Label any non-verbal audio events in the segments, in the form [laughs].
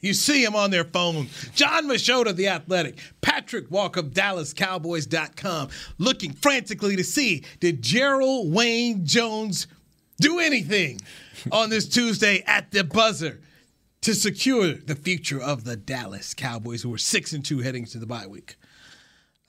You see him on their phone. Jon Machota, The Athletic. Patrick Walker, DallasCowboys.com, looking frantically to see did Jerral Wayne Jones do anything on this Tuesday at the buzzer to secure the future of the Dallas Cowboys, who are six and two heading to the bye week.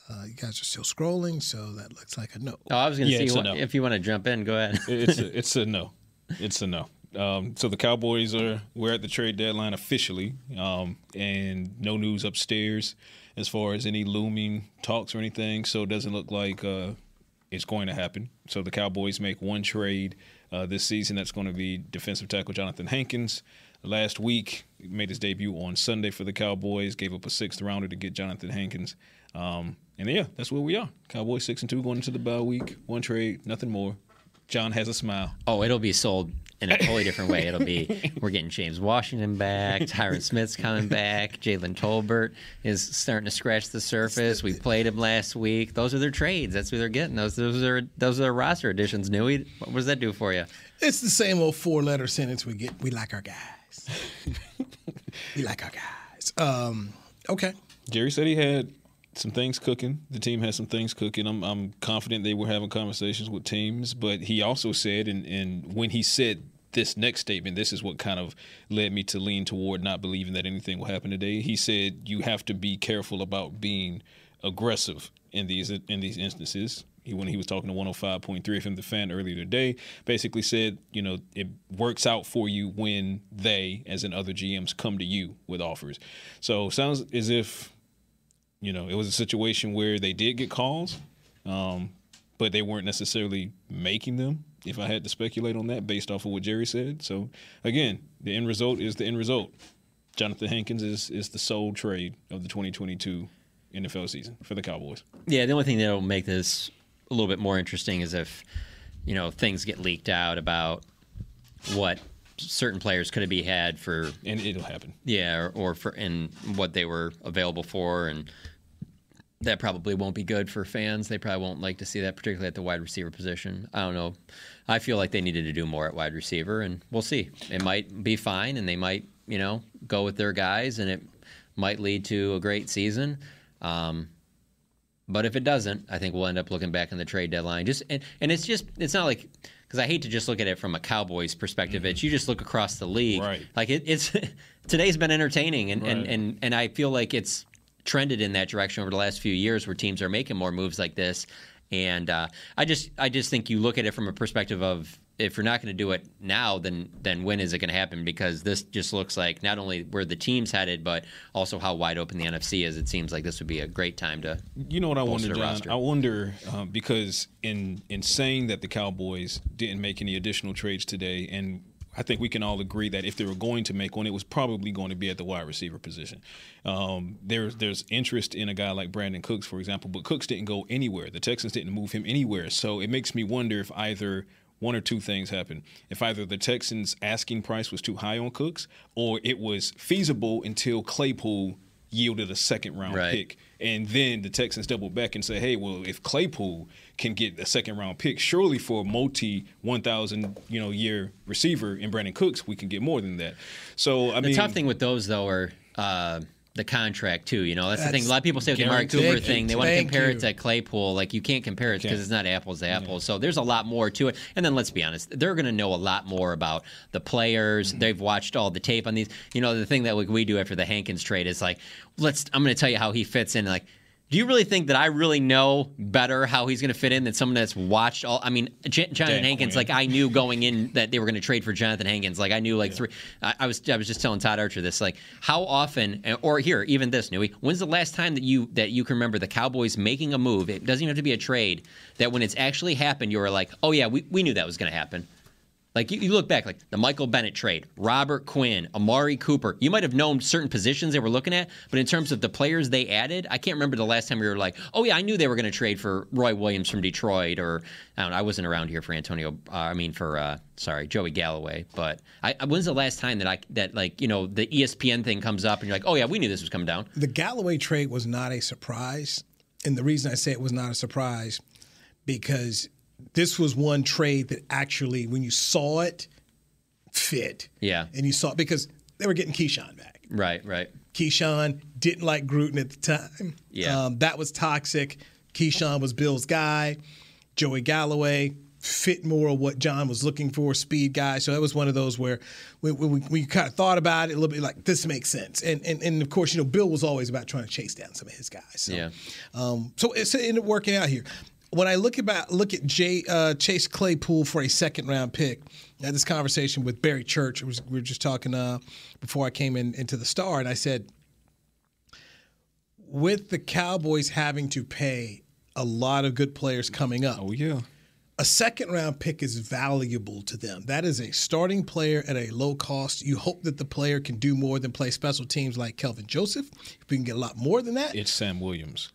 Uh, you guys are still scrolling, so that looks like a no. Oh, I was going to Yeah, see what, no. if you want to jump in. Go ahead. it's a, it's a no. [laughs] It's a no. Um, so the Cowboys are we're at the trade deadline officially, um, and no news upstairs as far as any looming talks or anything. So it doesn't look like uh, it's going to happen. So the Cowboys make one trade uh, this season. That's going to be defensive tackle Jonathan Hankins. Last week made his debut on Sunday for the Cowboys. Gave up a sixth rounder to get Jonathan Hankins. Um, and yeah, that's where we are. Cowboys six and two going into the bye week. One trade, nothing more. John has a smile. oh, it'll be sold in a totally different way. It'll be [laughs] we're getting James Washington back, Tyron Smith's coming back, Jalen Tolbert is starting to scratch the surface. We played him last week. Those are their trades. That's who they're getting. Those those are those are roster additions. Newy, what does that do for you? It's the same old four letter sentence we get. We like our guys. [laughs] we like our guys. Um, okay. Jerry said he had some things cooking. The team has some things cooking. I'm, I'm confident they were having conversations with teams, but he also said, and, and when he said this next statement, this is what kind of led me to lean toward not believing that anything will happen today. He said you have to be careful about being aggressive in these in these instances. He, when he was talking to 105.3 FM, the fan earlier today, basically said, you know, it works out for you when they, as in other GMs, come to you with offers. So sounds as if you know, it was a situation where they did get calls, um, but they weren't necessarily making them. If I had to speculate on that, based off of what Jerry said, so again, the end result is the end result. Jonathan Hankins is is the sole trade of the 2022 NFL season for the Cowboys. Yeah, the only thing that'll make this a little bit more interesting is if you know things get leaked out about what certain players could have be had for And it'll happen. Yeah, or, or for and what they were available for, and that probably won't be good for fans. They probably won't like to see that, particularly at the wide receiver position. I don't know. I feel like they needed to do more at wide receiver, and we'll see. It might be fine, and they might, you know, go with their guys, and it might lead to a great season. Um, but if it doesn't, I think we'll end up looking back on the trade deadline. Just and, and it's just it's not like because I hate to just look at it from a Cowboys perspective. It's you just look across the league. Right. Like it, it's [laughs] today's been entertaining, and, and and and I feel like it's trended in that direction over the last few years, where teams are making more moves like this. And uh, I just I just think you look at it from a perspective of if you're not going to do it now, then then when is it going to happen? Because this just looks like not only where the team's headed, but also how wide open the NFC is. It seems like this would be a great time to. You know what I wonder, John? roster. I wonder um, because in in saying that the Cowboys didn't make any additional trades today, and I think we can all agree that if they were going to make one, it was probably going to be at the wide receiver position. Um, there's there's interest in a guy like Brandin Cooks, for example, but Cooks didn't go anywhere. The Texans didn't move him anywhere, so it makes me wonder if either one or two things happened. If either the Texans' asking price was too high on Cooks, or it was feasible until Claypool yielded a second round Right. pick. And then the Texans double back and say, hey, well, if Claypool can get a second round pick, surely for a multi 1,000 you know year receiver in Brandin Cooks, we can get more than that. So, I The mean, tough thing with those though are uh, the contract too. You know, that's, the thing. A lot of people say with the Mark. Cooper thing, they want to compare you. it to Claypool. Like you can't compare it because it's not apples to apples. So there's a lot more to it. And then let's be honest, they're going to know a lot more about the players. Mm-hmm. They've watched all the tape on these. You know, the thing that like, we do after the Hankins trade is like, let's. I'm going to tell you how he fits in. Like. Do you really think that I really know better how he's going to fit in than someone that's watched all? I mean, J- Jonathan Hankins, like I knew going in that they were going to trade for Jonathan Hankins. Like I knew like three. I, I was I was just telling Todd Archer this. Like how often, or here even this, Newy. When's the last time that you that you can remember the Cowboys making a move? It doesn't even have to be a trade. That when it's actually happened, you were like, oh yeah, we, we knew that was going to happen. Like you, you look back, like the Michael Bennett trade, Robert Quinn, Amari Cooper. You might have known certain positions they were looking at, but in terms of the players they added, I can't remember the last time we were like, oh yeah, I knew they were going to trade for Roy Williams from Detroit, or I don't know, I wasn't around here for Antonio. Uh, I mean for uh, sorry Joey Galloway, but I, when's the last time that I that like you know the ESPN thing comes up and you're like, oh yeah, we knew this was coming down. The Galloway trade was not a surprise, and the reason I say it was not a surprise because this was one trade that actually, when you saw it, fit. Yeah. And you saw it because they were getting Keyshawn back. Right, right. Keyshawn didn't like Gruden at the time. Yeah. Um, that was toxic. Keyshawn was Bill's guy. Joey Galloway fit more of what John was looking for, speed guy. So that was one of those where we, we, we kind of thought about it a little bit like this makes sense. And, and and of course, you know, Bill was always about trying to chase down some of his guys. So, Yeah. Um, so it's it ended up working out here. When I look about look at Jay, uh, Chase Claypool for a second round pick, I had this conversation with Barry Church. Was, we were just talking uh, before I came in into the Star, and I said, with the Cowboys having to pay a lot of good players coming up, Oh yeah. a second round pick is valuable to them. That is a starting player at a low cost. You hope that the player can do more than play special teams like Kelvin Joseph. If we can get a lot more than that, It's Sam Williams.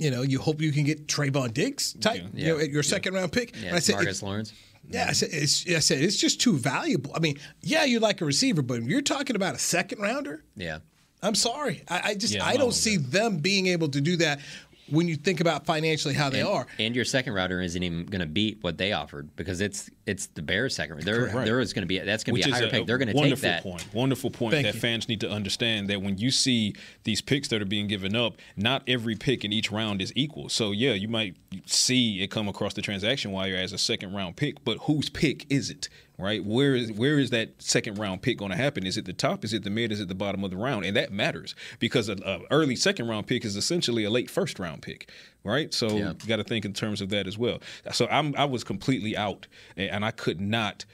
You know, you hope you can get Trevon Diggs type, Yeah. you know, at your second round pick. Yeah, And I said, Marcus it's- Lawrence. yeah, I said, it's, I said it's just too valuable. I mean, yeah, you like a receiver, but you're talking about a second rounder. Yeah. I'm sorry, I, I just Yeah, I don't see them being able to do that when you think about financially how they and, are. And your second rounder isn't even going to beat what they offered because it's it's the Bears' second. There Correct. there is going to be that's going to be a is higher pick. They're going to take wonderful that. point. Wonderful point Thank that you. fans need to understand that when you see these picks that are being given up, not every pick in each round is equal. So yeah, you might see it come across the transaction wire as a second round pick, but whose pick is it? Right? Where is where is that second round pick going to happen? Is it the top? Is it the mid? Is it the bottom of the round? And that matters because an early second round pick is essentially a late first round pick, right? So Yeah. you got to think in terms of that as well. So I'm I was completely out, and and I could not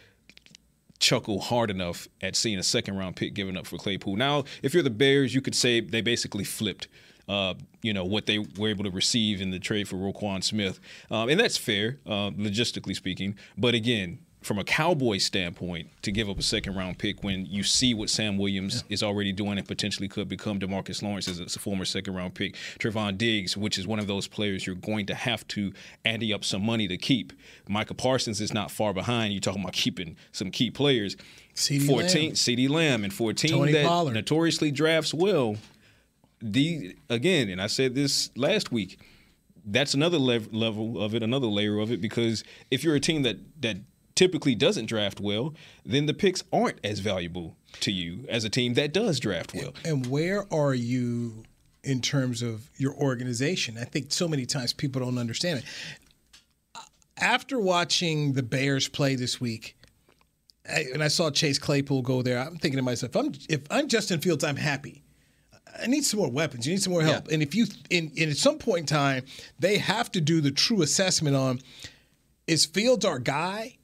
chuckle hard enough at seeing a second round pick given up for Claypool. Now, if you're the Bears, you could say they basically flipped. Uh, you know what they were able to receive in the trade for Roquan Smith, um, and that's fair, uh, logistically speaking. But again, from a Cowboy standpoint, to give up a second round pick when you see what Sam Williams is already doing and potentially could become Demarcus Lawrence as a former second round pick, Trevon Diggs, which is one of those players you're going to have to ante up some money to keep. Micah Parsons is not far behind. You're talking about keeping some key players. CeeDee 14, Lamb. CeeDee Lamb, and 14 Tony that Pollard. notoriously drafts well. The again, and I said this last week. That's another lev- level of it, another layer of it, because if you're a team that that typically doesn't draft well, then the picks aren't as valuable to you as a team that does draft well. And where are you in terms of your organization? I think so many times people don't understand it. After watching the Bears play this week, I, and I saw Chase Claypool go there, I'm thinking to myself, if I'm, if I'm Justin Fields, I'm happy. I need some more weapons. You need some more help. Yeah. And if you, in, in at some point in time, they have to do the true assessment on is Fields our guy?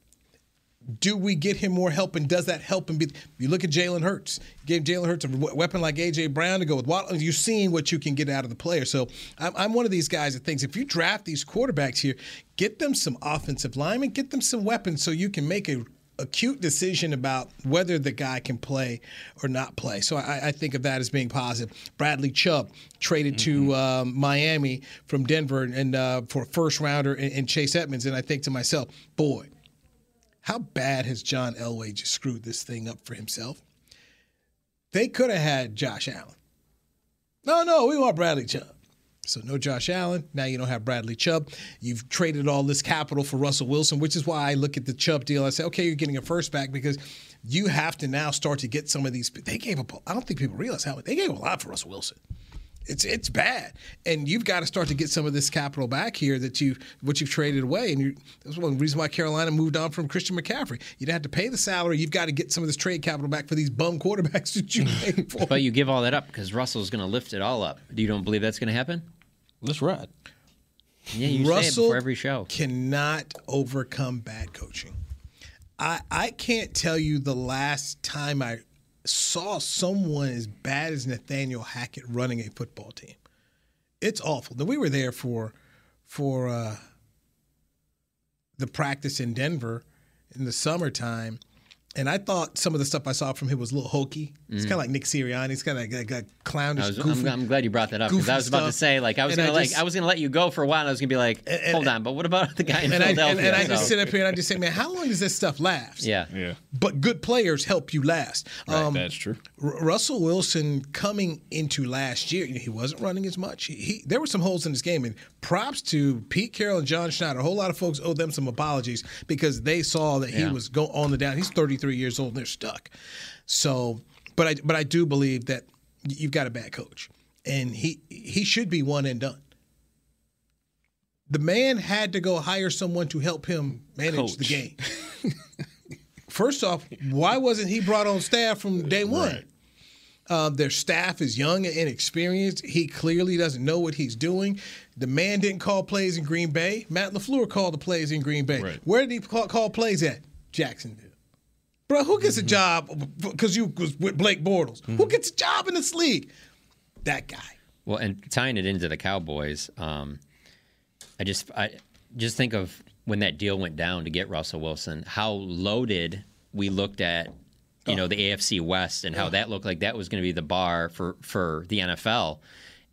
Do we get him more help, and does that help him? Be, you look at Jalen Hurts. You gave Jalen Hurts a weapon like AJ Brown to go with Waddle. You're seeing what you can get out of the player. So I'm, I'm one of these guys that thinks if you draft these quarterbacks here, get them some offensive linemen, get them some weapons, so you can make a acute decision about whether the guy can play or not play. So I, I think of that as being positive. Bradley Chubb traded to um, Miami from Denver and uh, for a first rounder and, and Chase Edmonds, and I think to myself, boy how bad has John Elway just screwed this thing up for himself? They could have had Josh Allen. No, no, we want Bradley Chubb. So no Josh Allen. Now you don't have Bradley Chubb. You've traded all this capital for Russell Wilson, which is why I look at the Chubb deal. I say, okay, you're getting a first back because you have to now start to get some of these. They gave up. I don't think people realize how they gave a lot for Russell Wilson. It's it's bad, and you've got to start to get some of this capital back here that you what you've traded away. And you, that's one reason why Carolina moved on from Christian McCaffrey. You didn't have to pay the salary. You've got to get some of this trade capital back for these bum quarterbacks [laughs] that you [laughs] paid for. But you give all that up because Russell's going to lift it all up. Do you don't believe that's going to happen? Let's ride. Yeah, you say it Russell before every show. cannot overcome bad coaching. I I can't tell you the last time I saw someone as bad as Nathaniel Hackett running a football team. It's awful. Now, we were there for for uh, the practice in Denver, in the summertime. And I thought some of the stuff I saw from him was a little hokey. It's kind of like Nick Sirianni. It's kind of like, like, like clownish, Mm. I was, goofy. I'm, I'm glad you brought that up because I was about to say like I was And gonna like just- I was gonna let you go for a while and I was gonna be like hold on but what about the guy in and I, Philadelphia? and, and I just So- sit up here and I just say, man, how long does this stuff last? yeah Yeah, But good players help you last. Um, that's true. R- Russell Wilson coming into last year, you know, he wasn't running as much. He, he there were some holes in his game, and props to Pete Carroll and John Schneider. A whole lot of folks owe them some apologies because they saw that he Yeah. was go on the down. He's 33 years old and they're stuck. So, but I but I do believe that you've got a bad coach, and he he should be one and done. The man had to go hire someone to help him manage the game. [laughs] First off, why wasn't he brought on staff from day one? Uh, their staff is young and inexperienced. He clearly doesn't know what he's doing. The man didn't call plays in Green Bay. Matt LaFleur called the plays in Green Bay. Right. Where did he call, call plays at? Jacksonville. Bro, who gets a job because you was with Blake Bortles? Who gets a job in this league? That guy. Well, and tying it into the Cowboys, um, I just I just think of when that deal went down to get Russell Wilson, how loaded we looked at, you know, the AFC West and how that looked like that was going to be the bar for for the NFL,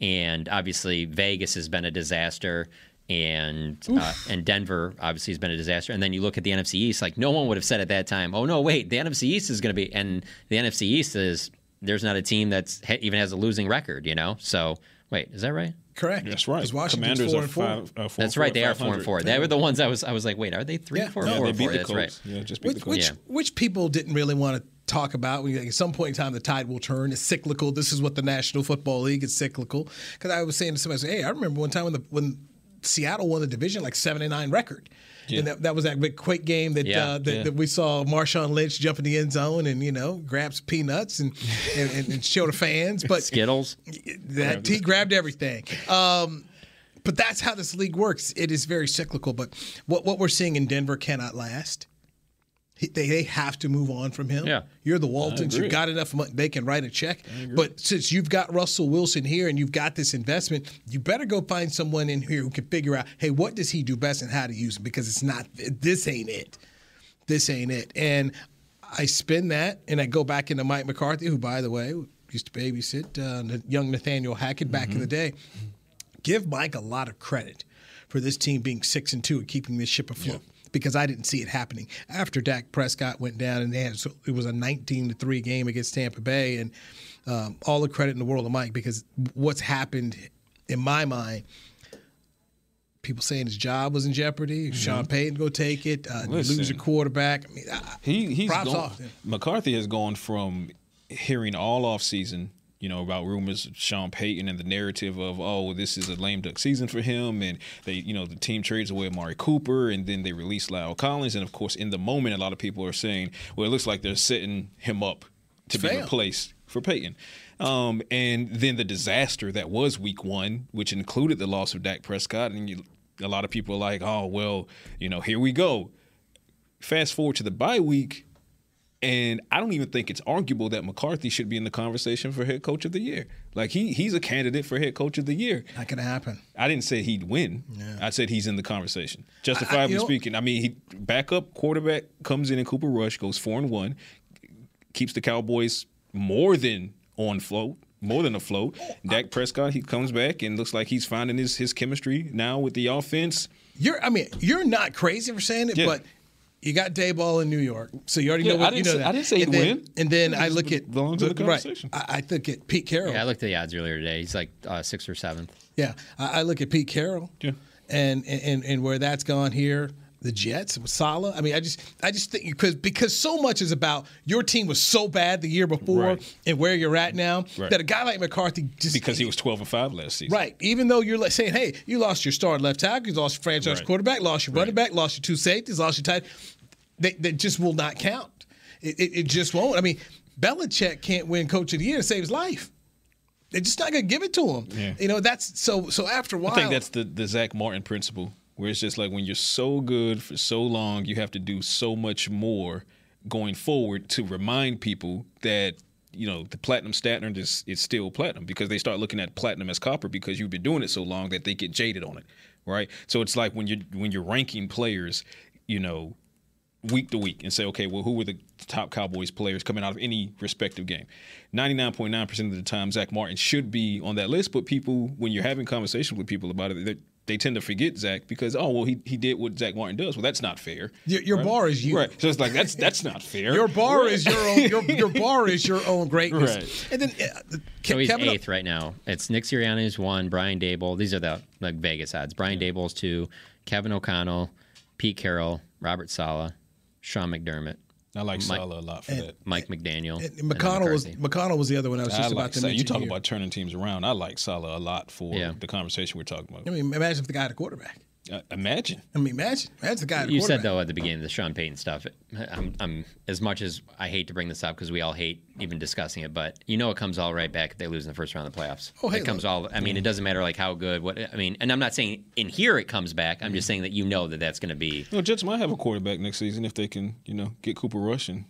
and obviously Vegas has been a disaster. And uh, and Denver obviously has been a disaster. And then you look at the NFC East, like no one would have said at that time, "Oh no, wait, the NFC East is going to be." And the NFC East is there's not a team that's ha- even has a losing record, you know. So wait, is that right? Correct. That's right. Because Washington's Commanders four are and four. five. Uh, four That's and right. They are four and four. They were the ones I was. I was like, wait, are they three Yeah, and four? no, four they and beat four. the That's right. Yeah, just beat Which, the Colts. which, Yeah. which people didn't really want to talk about. We- At some point in time, the tide will turn. It's cyclical. This is what the National Football League is cyclical. Because I was saying to somebody, I said, "Hey, I remember one time when the when Seattle won the division, like seven and nine record." And that, that was that big quick game that, Yeah, uh, that, yeah. that we saw Marshawn Lynch jump in the end zone and you know grabs peanuts and [laughs] and, and, and show the fans. But Skittles. [laughs] that he grabbed everything. Um, but that's how this league works. It is very cyclical. But what what we're seeing in Denver cannot last. He- They, they have to move on from him. Yeah. You're the Waltons. You've got enough money. They can write a check. But since you've got Russell Wilson here and you've got this investment, you better go find someone in here who can figure out, hey, what does he do best and how to use him? Because it's not, this ain't it. This ain't it. And I spin that and I go back into Mike McCarthy, who, by the way, used to babysit uh, young Nathaniel Hackett back in the day. Give Mike a lot of credit for this team being six and two and keeping this ship afloat. Because I didn't see it happening after Dak Prescott went down, and they had so it was a 19 to three game against Tampa Bay, and um, all the credit in the world to Mike because what's happened in my mind people saying his job was in jeopardy. Sean Payton go take it. Uh, lose Mm-hmm. Your quarterback. I mean, I- He he's props gone, off. McCarthy has gone from hearing all off season, you know, about rumors of Sean Payton and the narrative of oh this is a lame duck season for him, and they you know the team trades away Amari Cooper, and then they release La'el Collins, and of course in the moment a lot of people are saying well it looks like they're setting him up to be Fail. replaced for Payton. Um, and then the disaster that was week one, which included the loss of Dak Prescott. And you, a lot of people are like, oh, well, you know, here we go. Fast forward to the bye week. And I don't even think it's arguable that McCarthy should be in the conversation for head coach of the year. Like he he's a candidate for head coach of the year. not going to happen. I didn't say he'd win. Yeah. I said he's in the conversation. Justifiably you know- speaking. I mean, he backup quarterback comes in and Cooper Rush goes four and one, keeps the Cowboys more than on float, more than afloat. Dak Prescott he comes back and looks like he's finding his his chemistry now with the offense. You're, I mean, you're not crazy for saying it, Yeah. but you got Daboll in New York, so you already Yeah, know what I you didn't know. say- that. I didn't say and he'd then, win. And then I look at belongs in the right. I, I look at Pete Carroll. Yeah, I looked at the odds earlier today. He's like uh, sixth or seventh. Yeah, I, I look at Pete Carroll, Yeah. and, and and where that's gone here. The Jets with Saleh. I mean, I just I just think because because so much is about your team was so bad the year before Right. and where you're at now Right. that a guy like McCarthy just Because he was twelve and five last season. Right. Even though you're saying, hey, you lost your star left tackle, you lost your franchise Right. quarterback, lost your running back, lost your two safeties, lost your tight. They, they just will not count. It, it, it just won't. I mean, Belichick can't win Coach of the Year and save his life. They're just not going to give it to him. Yeah. You know, that's so. So after a while, I think that's the the Zack Martin principle, where it's just like when you're so good for so long, you have to do so much more going forward to remind people that you know the platinum standard is is still platinum because they start looking at platinum as copper because you've been doing it so long that they get jaded on it, right? So it's like when you're when you're ranking players, you know, week to week and say, okay, well, who were the top Cowboys players coming out of any respective game? 99.9% of the time, Zack Martin should be on that list. But people, when you're having conversations with people about it, they, they tend to forget Zack because, oh, well, he, he did what Zack Martin does. Well, that's not fair. Your, your right? bar is you. Right. So it's like, that's that's not fair. Your bar Right. is your own. Your, your bar is your own greatness. Right. And then uh, So he's Kevin, eighth right now. It's Nick Sirianni is one, Brian Daboll. These are the like Vegas odds. Brian Daboll's two, Kevin O'Connell, Pete Carroll, Robert Saleh, Sean McDermott, I like Mike- Saleh a lot for that. Mike McDaniel, and and then McConnell was McConnell was the other one I was I just like about to Saleh. mention. You talk here. about turning teams around. I like Saleh a lot for Yeah. the conversation we're talking about. I mean, imagine if the guy had a quarterback. Uh, imagine. I mean, imagine. Imagine the guy You said though at the beginning of the Sean Payton stuff. I'm, I'm as much as I hate to bring this up because we all hate even discussing it, but you know it comes all right back if they lose in the first round of the playoffs. Oh, hey, it comes look. all. I mean, it doesn't matter like how good. What I mean, and I'm not saying in here it comes back. I'm just saying that you know that that's going to be. You know, Jets might have a quarterback next season if they can, you know, get Cooper Rush and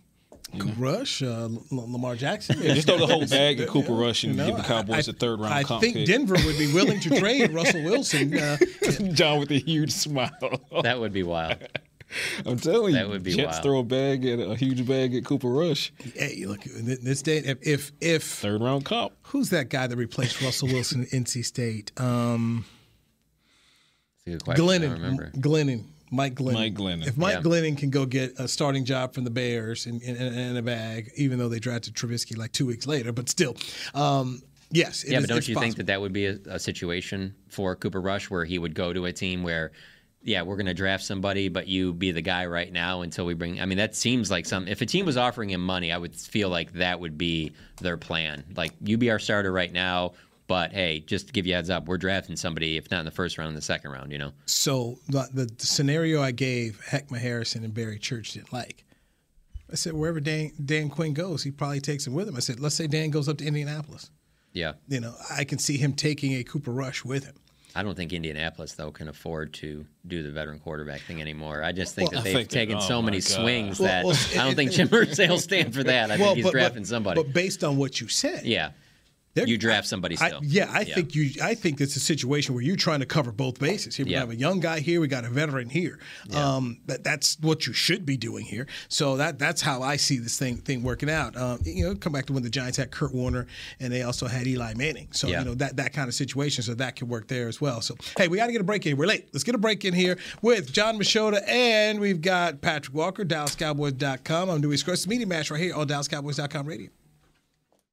Rush, uh, L- Lamar Jackson. yeah, just throw the whole [laughs] bag at Cooper Rush and You know, give the Cowboys I- a third round comp. I comp think pick. Denver would be willing to [laughs] trade Russell Wilson. Uh, [laughs] John with a huge smile. That would be wild. I'm telling you, That would be Jets wild. throw a bag at a huge bag at Cooper Rush, hey, look, in this day, if, if if third round comp. who's that guy that replaced Russell Wilson at NC State? Um, It's a good question. I Glennon, remember. Glennon, Mike Glennon. Mike Glennon. If Mike Yeah. Glennon can go get a starting job from the Bears in, in, in a bag, even though they drafted Trubisky like two weeks later, but still, um, yes. it yeah, is- but don't it's you think that that would be a, a situation for Cooper Rush where he would go to a team where, yeah, we're going to draft somebody, but you be the guy right now until we bring. I mean, that seems like some. If a team was offering him money, I would feel like that would be their plan. Like you be our starter right now, but hey, just to give you a heads up, we're drafting somebody. If not in the first round, in the second round, you know. So the, the scenario I gave Heckma Harrison and Barry Church didn't like. I said wherever Dan, Dan Quinn goes, he probably takes him with him. I said, let's say Dan goes up to Indianapolis. Yeah, You know, I can see him taking a Cooper Rush with him. I don't think Indianapolis though can afford to do the veteran quarterback thing anymore. I just think Well, that they've think that- taken oh so many God. swings Well, that well, I don't it- think Jim Irsay will stand for that. I think he's drafting somebody. But based on what you said, yeah. They're- You draft somebody I- still. yeah, I Yeah. think you. I think it's a situation where you're trying to cover both bases. Here we Yeah. have a young guy here, we got a veteran here. Um, that that's what you should be doing here. So that that's how I see this thing thing working out. Um, you know, come back to when the Giants had Kurt Warner and they also had Eli Manning. So Yeah. you know that that kind of situation. So that could work there as well. So hey, we got to get a break in. We're late. Let's get a break in here with Jon Machota and we've got Patrick Walker, DallasCowboys.com. I'm Newy Scruggs. Media Mash right here on DallasCowboys.com radio.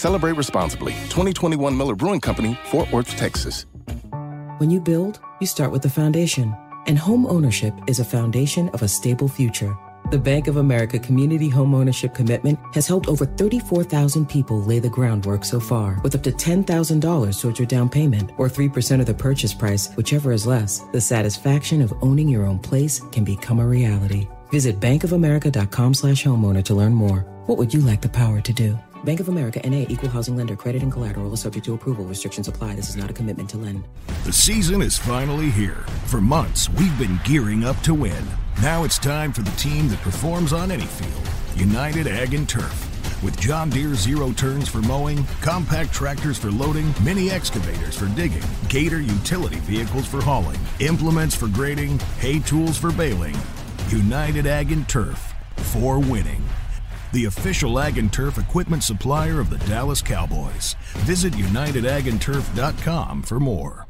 Celebrate responsibly. 2021 Miller Brewing Company, Fort Worth, Texas. When you build, you start with the foundation. And home ownership is a foundation of a stable future. The Bank of America Community Home Ownership Commitment has helped over 34,000 people lay the groundwork so far, with up to $10,000 towards your down payment or 3% of the purchase price, whichever is less. The satisfaction of owning your own place can become a reality. Visit bankofamerica.com slash homeowner to learn more. What would you like the power to do? Bank of America NA equal housing lender credit and collateral is subject to approval. Restrictions apply. This is not a commitment to lend. The season is finally here. For months, we've been gearing up to win. Now it's time for the team that performs on any field United Ag and Turf. With John Deere zero turns for mowing, compact tractors for loading, mini excavators for digging, Gator utility vehicles for hauling, implements for grading, hay tools for baling. United Ag and Turf for winning. The official Ag and Turf equipment supplier of the Dallas Cowboys. Visit UnitedAgAndTurf.com for more.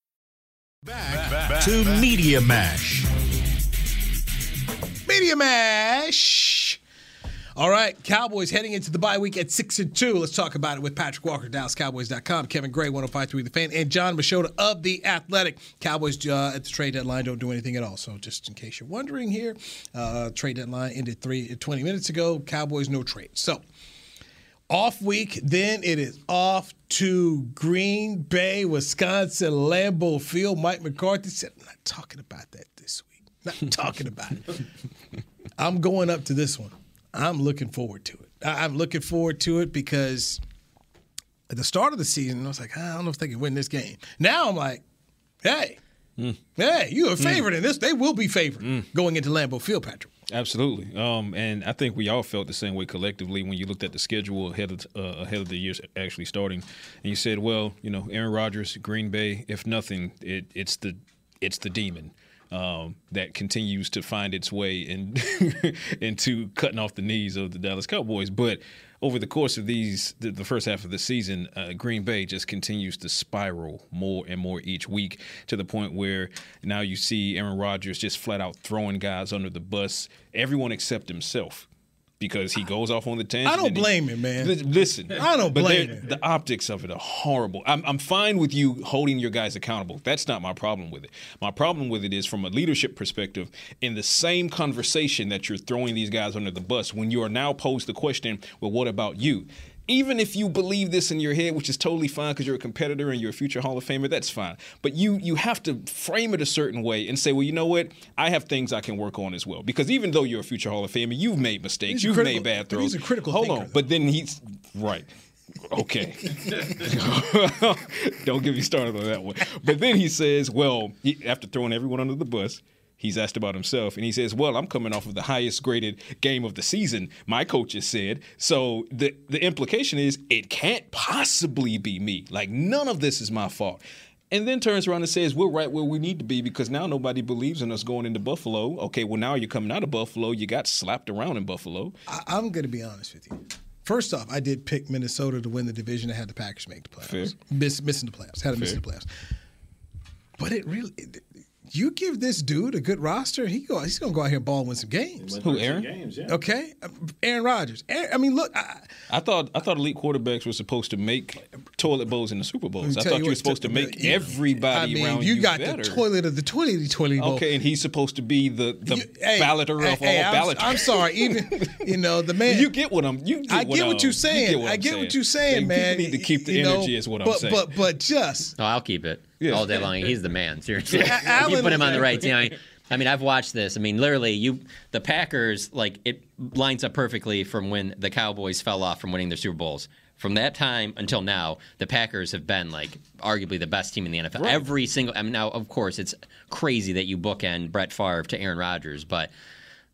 Back to Media Mash. Media Mash. All right, Cowboys heading into the bye week at six and two. Let's talk about it with Patrick Walker, DallasCowboys.com, Kevin Gray, 105.3 The Fan, and Jon Machota of the Athletic. Cowboys uh, at the trade deadline don't do anything at all. So just in case you're wondering here, uh, trade deadline ended three 20 minutes ago. Cowboys no trade. So off week, then it is off to Green Bay, Wisconsin, Lambeau Field. Mike McCarthy said, "I'm not talking about that this week. Not [laughs] talking about it. I'm going up to this one." I'm looking forward to it. I'm looking forward to it because at the start of the season, I was like, I don't know if they can win this game. Now I'm like, hey, mm. hey, you're a favorite mm. in this. They will be favored mm. going into Lambeau Field, Patrick. Absolutely, um, and I think we all felt the same way collectively when you looked at the schedule ahead of uh, ahead of the year actually starting, and you said, "Well, you know, Aaron Rodgers, Green Bay. If nothing, it, it's the it's the demon." um, that continues to find its way in, [laughs] into cutting off the knees of the Dallas Cowboys. But over the course of these, the, the first half of the season, uh, Green Bay just continues to spiral more and more each week to the point where now you see Aaron Rodgers just flat out throwing guys under the bus, everyone except himself because he goes off on the tangent. I don't blame he, him, man. Listen, I don't blame him. The optics of it are horrible. I'm, I'm fine with you holding your guys accountable. That's not my problem with it. My problem with it is from a leadership perspective, in the same conversation that you're throwing these guys under the bus, when you are now posed the question, well, what about you? Even if you believe this in your head, which is totally fine because you're a competitor and you're a future Hall of Famer, that's fine. But you you have to frame it a certain way and say, well, you know what? I have things I can work on as well. Because even though you're a future Hall of Famer, you've made mistakes, you've critical, made bad throws. He's a critical Hold thinker, on, but then he's right. Okay. [laughs] Don't get me started on that one. But then he says, well, he, after throwing everyone under the bus, he's asked about himself and he says well i'm coming off of the highest graded game of the season my coaches said so the the implication is it can't possibly be me like none of this is my fault and then turns around and says we're right where we need to be because now nobody believes in us going into buffalo okay well now you're coming out of buffalo you got slapped around in buffalo I, i'm going to be honest with you First off, I did pick Minnesota to win the division. I had the Packers make the playoffs. Miss, missing the playoffs. Had to miss the playoffs. But it really, you give this dude a good roster, he go, he's going to go out here and ball and win some games. Who, Aaron? Games, yeah. Okay, Aaron Rodgers. Aaron, I mean, look. I, I, thought I thought elite quarterbacks were supposed to make toilet bowls in the Super Bowls. I thought you, you were supposed to make everybody I mean, around you. you got better. the toilet of the toilet toilet bowl. Okay, and he's supposed to be the the You- hey, balloter hey, of hey, all I'm, ballots. I'm sorry, even [laughs] you know the man. You get what I'm. You get I what get what I'm- you're saying. You get what I get saying. what you're saying, Like, man. People need to keep the You know, energy. Is what but, I'm saying. But but just No, I'll keep it Yeah. all day long. He's the man. Seriously, A- [laughs] you put him on the right team. I mean, I mean, I've watched this. I mean, literally, you the Packers like it lines up perfectly from when the Cowboys fell off from winning their Super Bowls. From that time until now, the Packers have been like arguably the best team in the NFL. Right. Every single. I mean, now of course it's crazy that you bookend Brett Favre to Aaron Rodgers, but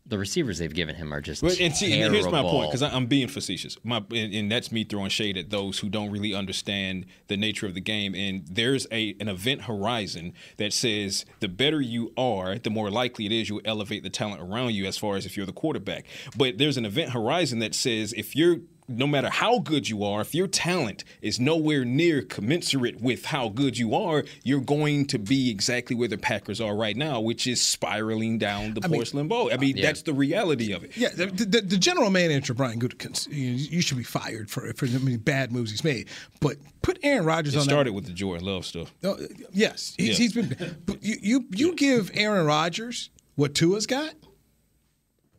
the receivers they've given him are just But, and see, and here's my point because I'm being facetious. My and, and that's me throwing shade at those who don't really understand the nature of the game. And there's a an event horizon that says the better you are, the more likely it is you'll elevate the talent around you. As far as if you're the quarterback, but there's an event horizon that says if you're no matter how good you are, if your talent is nowhere near commensurate with how good you are, you're going to be exactly where the Packers are right now, which is spiraling down the mean, porcelain bowl. I mean, Yeah. that's the reality of it. Yeah, the, the, the general manager Brian Gutekunst, you, you should be fired for for the many bad moves he's made. But put Aaron Rodgers on. It on started that. with the Jordan Love stuff. Oh, yes, he's, Yeah. he's been. But you you, you give Aaron Rodgers what Tua's got.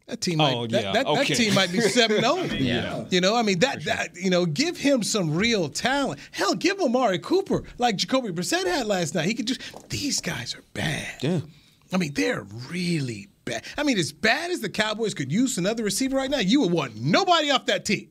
That team might Oh, that, yeah, that, that okay. team might be [laughs] seven oh. zero. Yeah. You know, I mean that that you know, give him some real talent. Hell, give Amari Cooper like Jacoby Brissett had last night. He could just. These guys are bad. Yeah. I mean, they're really bad. I mean, as bad as the Cowboys could use another receiver right now, you would want nobody off that team.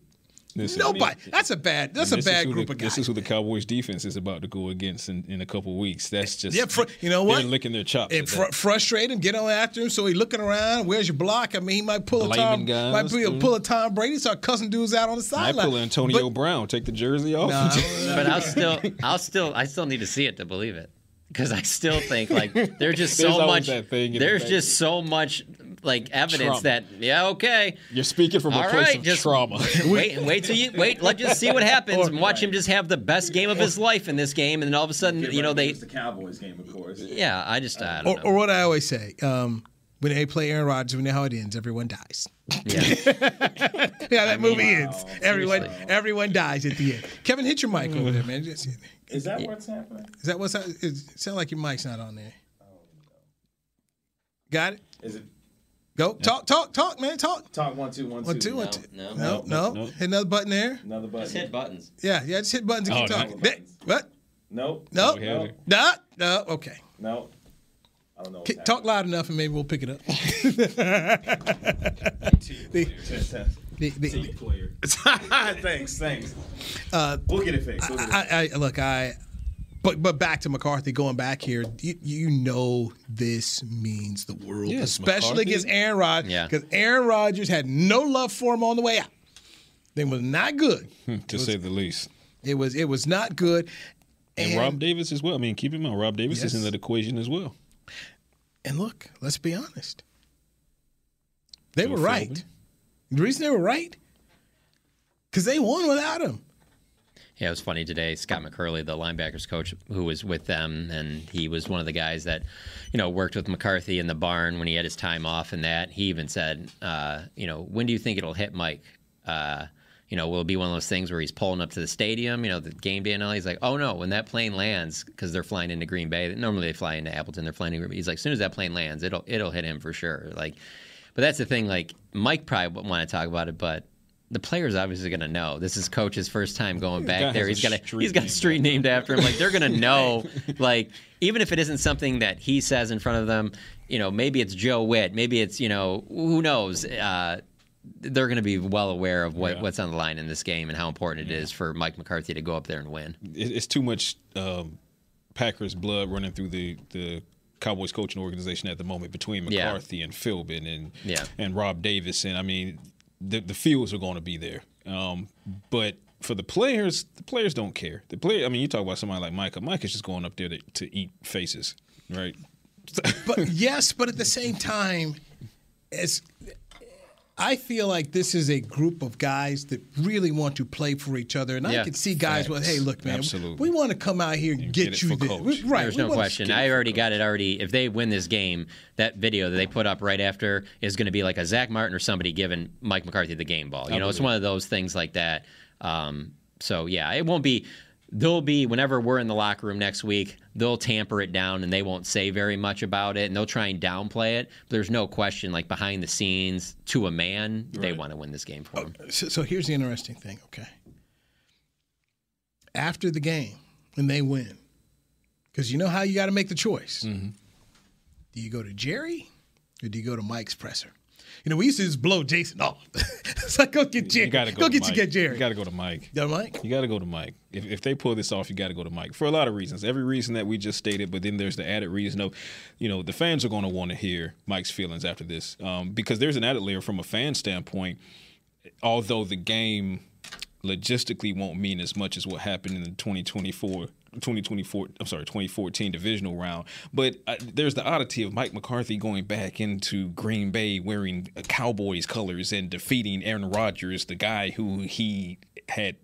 This is- Nobody. That's a bad. That's a And this is bad group the, of guys. This is who the Cowboys defense is about to go against in, in a couple weeks. That's just Yeah, fr- you know what? They're licking their chops. It at fr- that. frustrate him, get on after him, so he looking around. Where's your block? I mean, he might pull a Tom, Blaming guys, might be, a, pull a Tom Brady, start cussing dudes out on the I sideline. pull Antonio But- Brown, take the jersey off. Nah, [laughs] but I'll still, I'll still, I still need to see it to believe it, because I still think like [laughs] there's just so always much. that thing in the There's just so much like evidence Trauma. that yeah, okay. You're speaking from a place right, of just trauma. [laughs] wait, wait till you wait. Let's just see what happens and watch him just have the best game of his life in this game, and then all of a sudden, you know, they. It's the Cowboys game, of course. Yeah, I just I don't or, know. or what I always say, um, when they play Aaron Rodgers, we know how it ends. Everyone dies. Yeah. [laughs] yeah, that movie ends. wow. Everyone, Seriously. everyone dies at the end. Kevin, hit your mic over there, man. Just- Is Is that what's happening? Is that what's? It sound like your mic's not on there. Got it. Is it Go talk, talk, talk, man. Talk. talk one two one two? One, two, one, two. no, No, no. no. Hit another button there. Another button. Just hit buttons. Yeah, yeah. Just hit buttons and keep Oh, no. talking. There- What? Nope. No. we have it. No. No. Okay. No. I don't know. K- Talk loud enough and maybe we'll pick it up. the, the, the, player. [laughs] [laughs] thanks, thanks. uh, We'll get it fixed. We'll get it I, I, look, I, but but back to McCarthy. Going back here, you, you know this means the world, Yes, especially McCarthy. against Aaron Rodgers. Yeah. because Aaron Rodgers had no love for him on the way out. They was not good. [laughs] to say the least. It was it was not good. And, Rob Davis as well. I mean, keep in mind, Rob Davis is in that equation as well. And look, let's be honest. They Joe were right. The reason they were right, because they won without him. Yeah, it was funny today. Scott McCurley, the linebackers coach, who was with them, and he was one of the guys that, you know, worked with McCarthy in the barn when he had his time off and that. He even said, uh, you know, when do you think it'll hit Mike? Uh, you know, will be one of those things where he's pulling up to the stadium, you know, the game day and all? He's like, oh no, when that plane lands, because they're flying into Green Bay. Normally they fly into Appleton, they're flying. He's like, as soon as that plane lands, it'll it'll hit him for sure. Like, but that's the thing. Like, Mike probably wouldn't want to talk about it, but the player's obviously going to know. This is coach's first time going back there. He's got a he's got a street named after him. Like they're going [laughs] to know. like even if it isn't something that he says in front of them, you know, maybe it's Joe Whitt, maybe it's you know who knows. Uh, they're going to be well aware of what, Yeah. what's on the line in this game and how important it is for Mike McCarthy to go up there and win. It's too much um, Packers blood running through the, the Cowboys coaching organization at the moment between Yeah. McCarthy and Philbin and Yeah. and Rob Davis. And I mean, the, the fields are going to be there. Um, but for the players, the players don't care. The player, I mean, you talk about somebody like Micah. Micah's just going up there to, to eat faces, right? But yes, but at the same time, as I feel like this is a group of guys that really want to play for each other, and I can see guys with, "Hey, look, man, Absolutely. we want to come out here and get get, you this." We- right? There's no question. I already got it already. If they win this game, that video that they put up right after is going to be like a Zack Martin or somebody giving Mike McCarthy the game ball. You know, it's one of those things like that. Um, so yeah, it won't be. They'll be whenever we're in the locker room next week. They'll tamper it down and they won't say very much about it, and they'll try and downplay it. But there's no question, like behind the scenes, to a man, they want to win this game for him. So, so here's the interesting thing, okay? After the game, when they win, because you know how you got to make the choice. Mm-hmm. Do you go to Jerry or do you go to Mike's presser? You know, we used to just blow Jason off. [laughs] it's like, go get Jerry. You got to go, get Mike. you get Jerry. You got to go to Mike. Go to Mike? You got to go to Mike. If, if they pull this off, you got to go to Mike for a lot of reasons. Every reason that we just stated, but then there's the added reason of, you know, the fans are going to want to hear Mike's feelings after this um, because there's an added layer from a fan standpoint. Although the game logistically won't mean as much as what happened in the 2024 2024 I'm sorry 2014 divisional round. But uh, there's the oddity of Mike McCarthy going back into Green Bay wearing uh, Cowboys colors and defeating Aaron Rodgers the guy who he had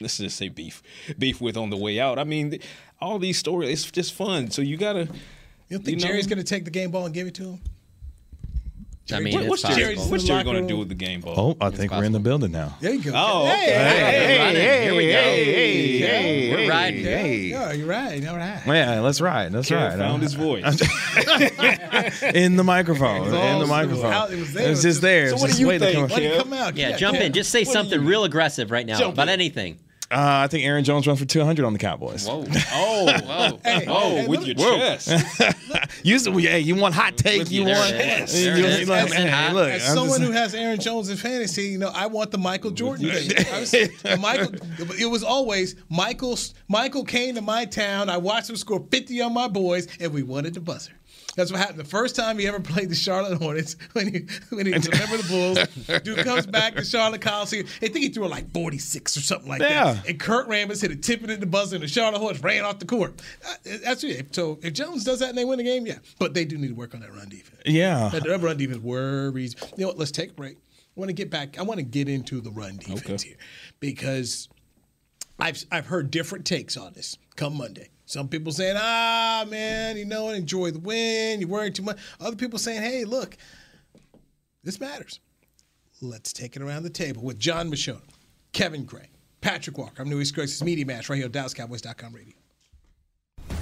let's just say beef beef with on the way out. I mean all these stories it's just fun. So you got to You think know- Jerry's going to take the game ball and give it to him? I mean, what, it's what's Jerry, what's Jerry going to do with the game ball Oh, I think we're in the building now. There you go. Oh, Hey, okay. hey, Hey, hey, here we go. hey, Here we go. hey, We're riding. hey. Yeah, you're right. All right. Yeah, let's ride. Let's Kerr ride. found his voice [laughs] in the microphone. was in the microphone. out- it was there. It was just there. So It what do you think, come- Let it come out. Yeah, jump in. Just say something real aggressive right now about anything. Uh, I think Aaron Jones runs for 200 on the Cowboys. Whoa. oh [laughs] Hey, oh hey, with let your me- chest [laughs] [laughs] You hey, you want hot take? You want? it is. You- There you- it is. look, hey, look, As someone just- who has Aaron Jones in fantasy, you know, I want the Michael Jordan thing. I was- Michael, it was always Michael. Michael came to my town. I watched him score 50 on my boys, and we wanted the buzzer. That's what happened. The first time he ever [laughs] played the Charlotte Hornets, when he when he remember the Bulls, [laughs] dude comes back to Charlotte Coliseum. I think he threw like 46 or something like Yeah. that. And Kurt Rambis hit a tip it at the buzzer, and the Charlotte Hornets ran off the court. Uh, That's it. So if Jones does that and they win the game, yeah. But they do need to work on that run defense. Yeah. That run defense worries. You know what? Let's take a break. I want to get back. I want to get into the run defense here because I've I've heard different takes on this. Come Monday, some people saying, "Ah, man, you know, enjoy the win. You're worrying too much." Other people saying, "Hey, look, this matters." Let's take it around the table with Jon Machota, Kevin Gray, Patrick Walker. I'm Newy Scruggs' Media Mash right here on DallasCowboys.com radio.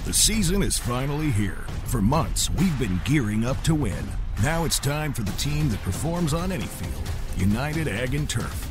The season is finally here. For months, we've been gearing up to win. Now it's time for the team that performs on any field United Ag and Turf.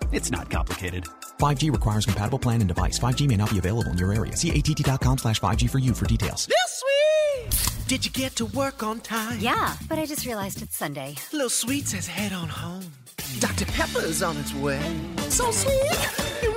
It's not complicated. 5G requires compatible plan and device. 5G may not be available in your area. See att.com slash 5G for you for details. This sweet! Did you get to work on time? Yeah, but I just realized it's Sunday. Little Sweet says head on home. Dr. Pepper's on its way. So sweet,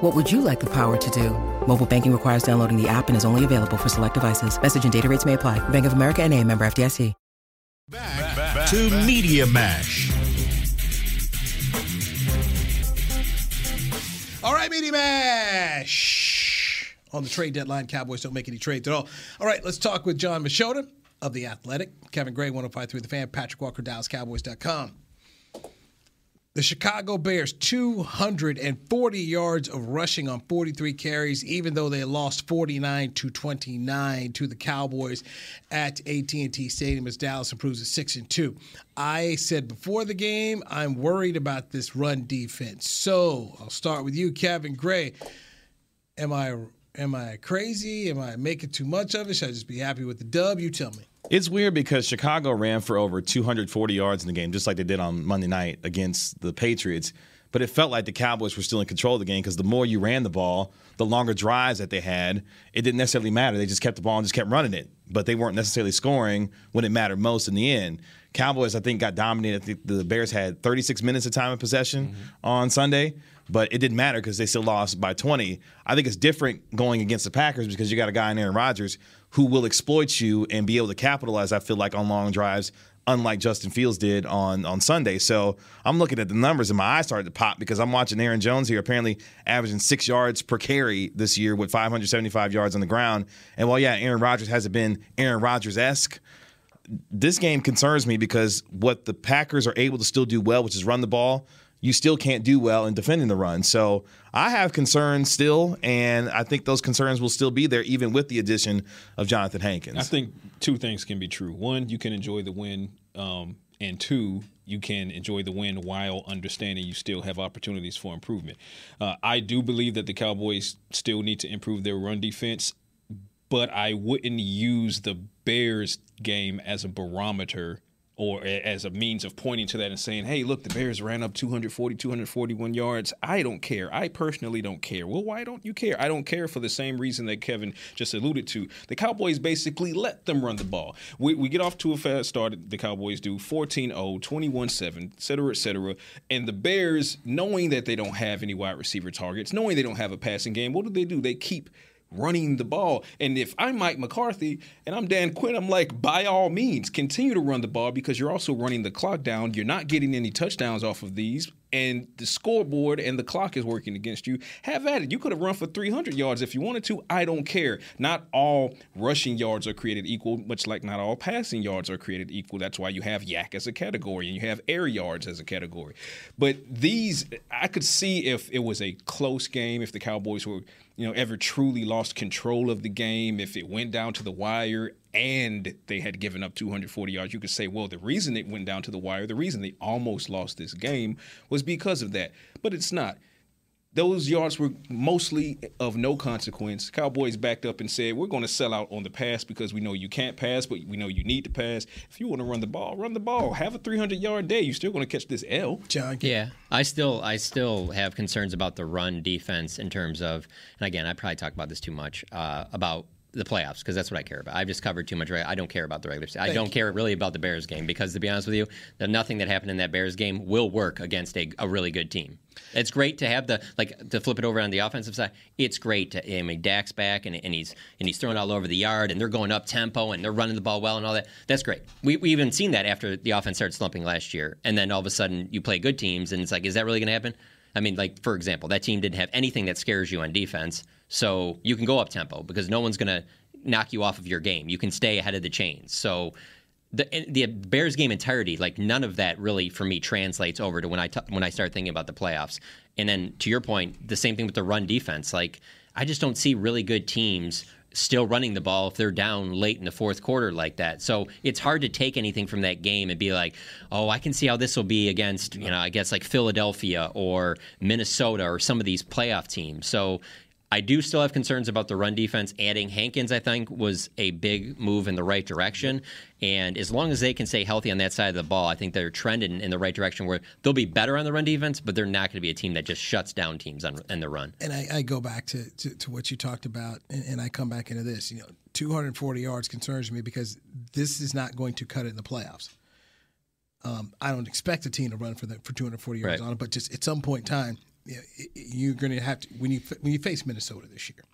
What would you like the power to do? Mobile banking requires downloading the app and is only available for select devices. Message and data rates may apply. Bank of America and a member FDIC. Back to Media Mash. All right, Media Mash. On the trade deadline, Cowboys don't make any trades at all. All right, let's talk with Jon Machota of The Athletic, Kevin Gray, 1053 The Fan, Patrick Walker, DallasCowboys.com. The Chicago Bears, 240 yards of rushing on 43 carries, even though they lost 49 to 29 to the Cowboys at AT&T Stadium as Dallas improves to six and two. I said before the game, I'm worried about this run defense. So I'll start with you, Kevin Gray. Am I am I crazy? Am I making too much of it? Should I just be happy with the dub? You tell me. It's weird because Chicago ran for over 240 yards in the game, just like they did on Monday night against the Patriots. But it felt like the Cowboys were still in control of the game because the more you ran the ball, the longer drives that they had, it didn't necessarily matter. They just kept the ball and just kept running it. But they weren't necessarily scoring when it mattered most in the end. Cowboys, I think, got dominated. I think the Bears had 36 minutes of time of possession mm-hmm. on Sunday, but it didn't matter because they still lost by 20. I think it's different going against the Packers because you got a guy in Aaron Rodgers who will exploit you and be able to capitalize, I feel like, on long drives, unlike Justin Fields did on, on Sunday. So I'm looking at the numbers and my eyes started to pop because I'm watching Aaron Jones here, apparently averaging six yards per carry this year with 575 yards on the ground. And while, yeah, Aaron Rodgers hasn't been Aaron Rodgers esque, this game concerns me because what the Packers are able to still do well, which is run the ball, you still can't do well in defending the run. So I have concerns still, and I think those concerns will still be there even with the addition of Jonathan Hankins. I think two things can be true. One, you can enjoy the win, um, and two, you can enjoy the win while understanding you still have opportunities for improvement. Uh, I do believe that the Cowboys still need to improve their run defense, but I wouldn't use the Bears game as a barometer or as a means of pointing to that and saying, hey, look, the Bears ran up 240, 241 yards. I don't care. I personally don't care. Well, why don't you care? I don't care for the same reason that Kevin just alluded to. The Cowboys basically let them run the ball. We, we get off to a fast start, the Cowboys do 14 0, 21 7, et cetera, et cetera. And the Bears, knowing that they don't have any wide receiver targets, knowing they don't have a passing game, what do they do? They keep running the ball. And if I'm Mike McCarthy and I'm Dan Quinn, I'm like, by all means, continue to run the ball because you're also running the clock down. You're not getting any touchdowns off of these. And the scoreboard and the clock is working against you. Have at it. You could have run for 300 yards if you wanted to. I don't care. Not all rushing yards are created equal, much like not all passing yards are created equal. That's why you have YAC as a category and you have air yards as a category. But these, I could see if it was a close game, if the Cowboys were you know, ever truly lost control of the game, if it went down to the wire and they had given up 240 yards, you could say, well, the reason it went down to the wire, the reason they almost lost this game was because of that. But it's not. Those yards were mostly of no consequence. Cowboys backed up and said, We're going to sell out on the pass because we know you can't pass, but we know you need to pass. If you want to run the ball, run the ball. Have a 300 yard day. You're still going to catch this L. John, Yeah, I still I still have concerns about the run defense in terms of, and again, I probably talk about this too much uh, about the playoffs because that's what I care about. I've just covered too much. Right. I don't care about the regular season. I don't you. care really about the Bears game because to be honest with you, the nothing that happened in that Bears game will work against a, a really good team. It's great to have the like to flip it over on the offensive side. It's great to I mean Dak's back and, and he's and he's throwing all over the yard and they're going up tempo and they're running the ball well and all that. That's great. We we even seen that after the offense started slumping last year and then all of a sudden you play good teams and it's like is that really going to happen? I mean, like for example, that team didn't have anything that scares you on defense, so you can go up tempo because no one's going to knock you off of your game. You can stay ahead of the chains. So the eh, the Bears game entirety, like none of that really for me translates over to when I t- when I start thinking about the playoffs. And then to your point, the same thing with the run defense. Like I just don't see really good teams still running the ball if they're down late in the fourth quarter like that. So it's hard to take anything from that game and be like, oh, I can see how this will be against, you know, I guess like Philadelphia or Minnesota or some of these playoff teams. So I do still have concerns about the run defense. Adding Hankins, I think, was a big move in the right direction. And as long as they can stay healthy on that side of the ball, I think they're trending in the right direction where they'll be better on the run defense, but they're not going to be a team that just shuts down teams on, in the run. And I, I go back to, to, to what you talked about, and, and I come back into this. You know, 240 yards concerns me because this is not going to cut it in the playoffs. Um, I don't expect a team to run for the, for 240 yards Right. on it, but just at some point in time, you're going to have to when you when you face Minnesota this year.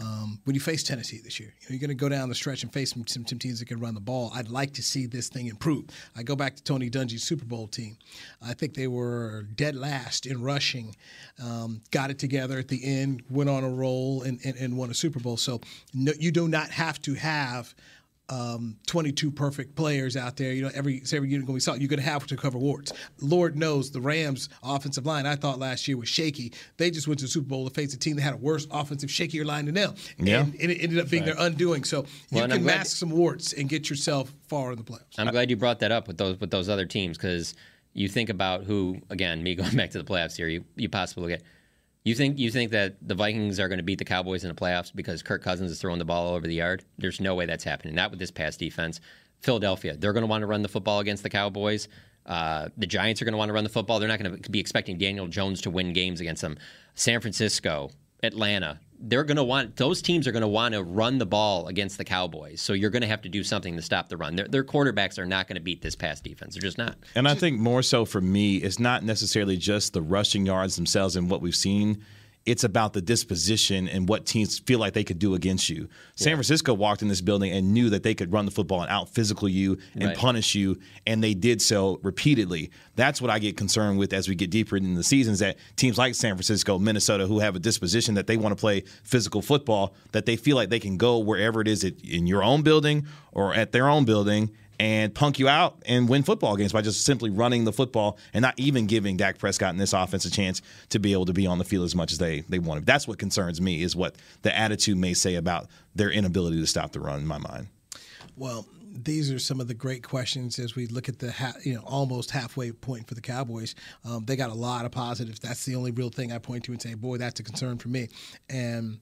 Um, when you face Tennessee this year, you you're going to go down the stretch and face some, some, some teams that can run the ball. I'd like to see this thing improve. I go back to Tony Dungy's Super Bowl team. I think they were dead last in rushing, um, got it together at the end, went on a roll, and, and, and won a Super Bowl. So no, you do not have to have um, 22 perfect players out there. You know, every every unit we saw, you're going to have to cover warts. Lord knows the Rams' offensive line. I thought last year was shaky. They just went to the Super Bowl to face a team that had a worse offensive, shakier line than them, Yeah. and, and it ended up being their undoing. So Well, you and can mask some warts and get yourself far in the playoffs. I'm glad you brought that up with those with those other teams because you think about who again me [laughs] going back to the playoffs here. You you possibly look at you think you think that the Vikings are going to beat the Cowboys in the playoffs because Kirk Cousins is throwing the ball all over the yard. There's no way that's happening. Not with this pass defense. Philadelphia, they're going to want to run the football against the Cowboys. Uh, the Giants are going to want to run the football. They're not going to be expecting Daniel Jones to win games against them. San Francisco, Atlanta, they're going to want those teams are going to want to run the ball against the Cowboys. So you're going to have to do something to stop the run. Their, their quarterbacks are not going to beat this pass defense. They're just not. And I think more so for me, it's not necessarily just the rushing yards themselves and what we've seen. It's about the disposition and what teams feel like they could do against you. San Francisco walked in this building and knew that they could run the football and out physical you and Right. punish you, and they did so repeatedly. That's what I get concerned with as we get deeper into the seasons. That teams like San Francisco, Minnesota, who have a disposition that they want to play physical football, that they feel like they can go wherever it is in your own building or at their own building and punk you out and win football games by just simply running the football and not even giving Dak Prescott and this offense a chance to be able to be on the field as much as they they want. That's what concerns me is what the attitude may say about their inability to stop the run in my mind. Well, these are some of the great questions as we look at the ha- you know almost halfway point for the Cowboys. Um, they got a lot of positives. That's the only real thing I point to and say, boy, that's a concern for me. And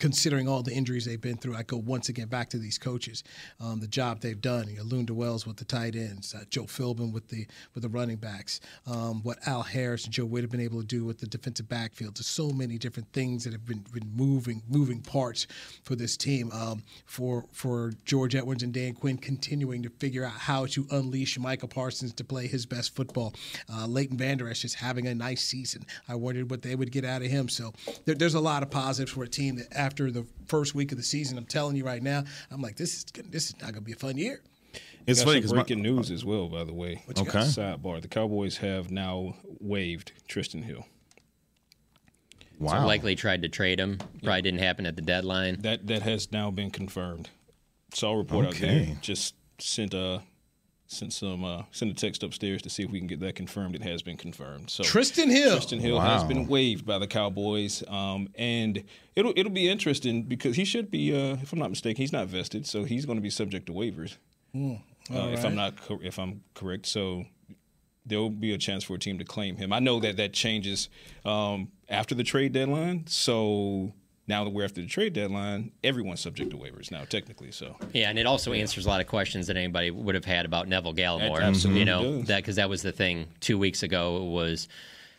considering all the injuries they've been through, I go once again back to these coaches, um, the job they've done. You know, Lunda Wells with the tight ends, uh, Joe Philbin with the with the running backs, um, what Al Harris and Joe Whitt have been able to do with the defensive backfield. There's so many different things that have been, been moving moving parts for this team. Um, for for George Edwards and Dan Quinn continuing to figure out how to unleash Micah Parsons to play his best football. Uh, Leighton Vander Esch just having a nice season. I wondered what they would get out of him. So there, there's a lot of positives for a team that after the first week of the season, I'm telling you right now, I'm like, this is this is not gonna be a fun year. It's funny because breaking news as well, by the way. What you okay. Sidebar: The Cowboys have now waived Trysten Hill. So likely tried to trade him. Probably didn't happen at the deadline. That that has now been confirmed. Saw a report out Okay. there. Just sent a sent some uh, sent a text upstairs to see if we can get that confirmed. It has been confirmed. So Trysten Hill. Trysten Hill has been waived by the Cowboys, um, and it'll it'll be interesting because he should be, uh, if I'm not mistaken, he's not vested, so he's going to be subject to waivers. Hmm. uh, All if. I'm not cor- if I'm correct. So there will be a chance for a team to claim him. I know that that changes um, after the trade deadline. So now that we're after the trade deadline, everyone's subject to waivers now, technically. So Yeah, and it also answers a lot of questions that anybody would have had about Neville Gallimore. Absolutely you know does. that because that was the thing two weeks ago It was,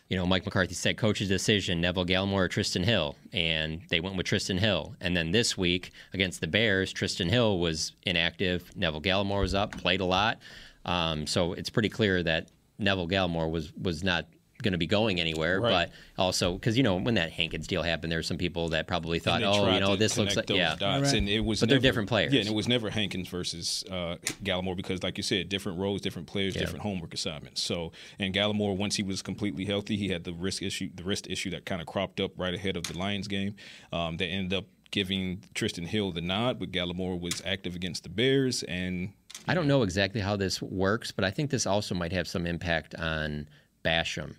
you know, Mike McCarthy said coach's decision: Neville Gallimore or Trysten Hill, and they went with Trysten Hill. And then this week against the Bears, Trysten Hill was inactive. Neville Gallimore was up, played a lot. Um, so it's pretty clear that Neville Gallimore was was not going to be going anywhere. Right. But also because you know when that Hankins deal happened, there were some people that probably thought, oh, you know, this looks like those yeah, dots, and it was but they're different players. Yeah, and it was never Hankins versus uh, Gallimore because, like you said, different roles, different players, Yeah. different homework assignments. So, and Gallimore, once he was completely healthy, he had the wrist issue, the wrist issue that kind of cropped up right ahead of the Lions game. Um, that ended up giving Trysten Hill the nod, but Gallimore was active against the Bears, and I don't know exactly how this works, but I think this also might have some impact on Basham.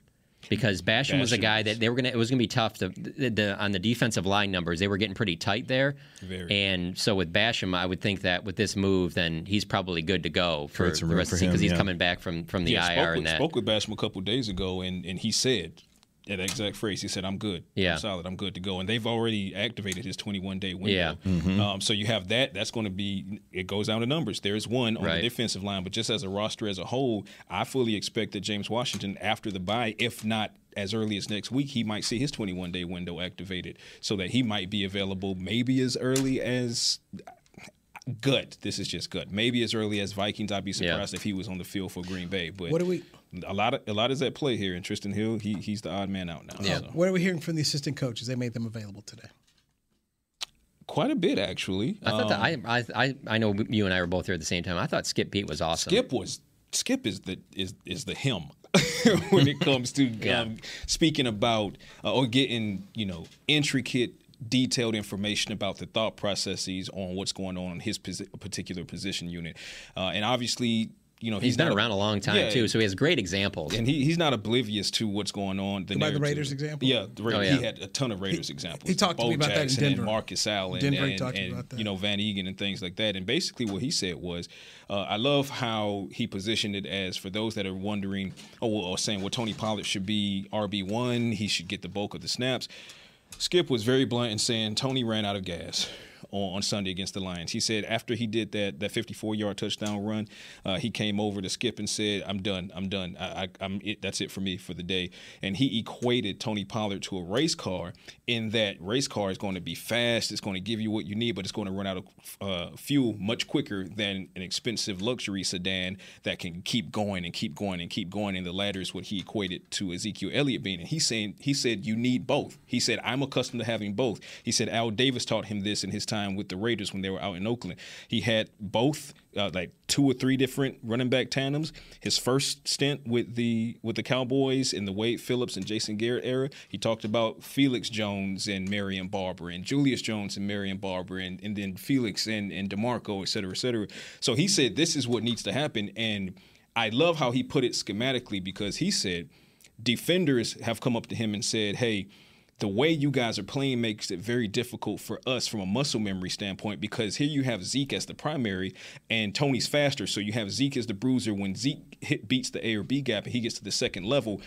Because Basham, was a guy that they were gonna. It was gonna be tough to the, the on the defensive line numbers. They were getting pretty tight there, Very. and so with Basham, I would think that with this move, then he's probably good to go for the rest of the season because he's yeah. coming back from from the yeah, IR spoke and with, that. spoke with Basham a couple days ago, and and he said that exact phrase. He said, "I'm good. Yeah. I'm solid. I'm good to go." And they've already activated his 21 day window. Yeah. Mm-hmm. Um, so you have that. That's going to be. It goes down to numbers. There's one on Right. the defensive line, but just as a roster as a whole, I fully expect that James Washington, after the bye, if not as early as next week, he might see his 21 day window activated, so that he might be available maybe as early as good. This is just good. Maybe as early as Vikings. I'd be Yeah. surprised if he was on the field for Green Bay. But What do we- A lot of a lot is at play here. And Trysten Hill, he he's the odd man out now. Uh, so. what are we hearing from the assistant coaches? They made them available today. Quite a bit actually. I thought Um, I, I I I know you and I were both here at the same time. I thought Skip Peete was awesome. Skip was Skip is the is is the him [laughs] when it comes to [laughs] Yeah. um, speaking about uh, or getting you know intricate detailed information about the thought processes on what's going on in his posi- particular position unit uh, and obviously you know he's been not- around a long time Yeah, too, so he has great examples. and he, he's not oblivious to what's going on. The By the. Raiders example? Yeah, the Ra- Oh, yeah. he had a ton of Raiders examples. he talked to me about that in Denver. And Marcus Allen. Denver, he and, talked and, about that. You know, Van Egan and things like that. And basically what he said was, uh, I love how he positioned it as for those that are wondering, oh, or saying, well, Tony Pollard should be RB1. He should get the bulk of the snaps. Skip was very blunt in saying Tony ran out of gas on, on Sunday against the Lions. He said after he did that that 54 yard touchdown run, uh, he came over to Skip and said, "I'm done. I'm done. I, it, that's it for me for the day." And he equated Tony Pollard to a race car in that race car is going to be fast. It's going to give you what you need, but it's going to run out of uh, fuel much quicker than an expensive luxury sedan that can keep going and keep going and keep going. And the latter is what he equated to Ezekiel Elliott being. And he's saying he said you need both. He said I'm accustomed to having both. He said Al Davis taught him this in his time time with the Raiders when they were out in Oakland. He had both uh, like two or three different running back tandems. His first stint with the with the Cowboys in the Wade Phillips and Jason Garrett era, he talked about Felix Jones and Marion Barber and Julius Jones and Marion Barber and, and then Felix and, and DeMarco, et cetera, et cetera. So he said this is what needs to happen. And I love how he put it schematically because he said defenders have come up to him and said, hey, the way you guys are playing makes it very difficult for us from a muscle memory standpoint because here you have Zeke as the primary and Tony's faster. So you have Zeke as the bruiser. When Zeke hit, beats the A or B gap and he gets to the second level,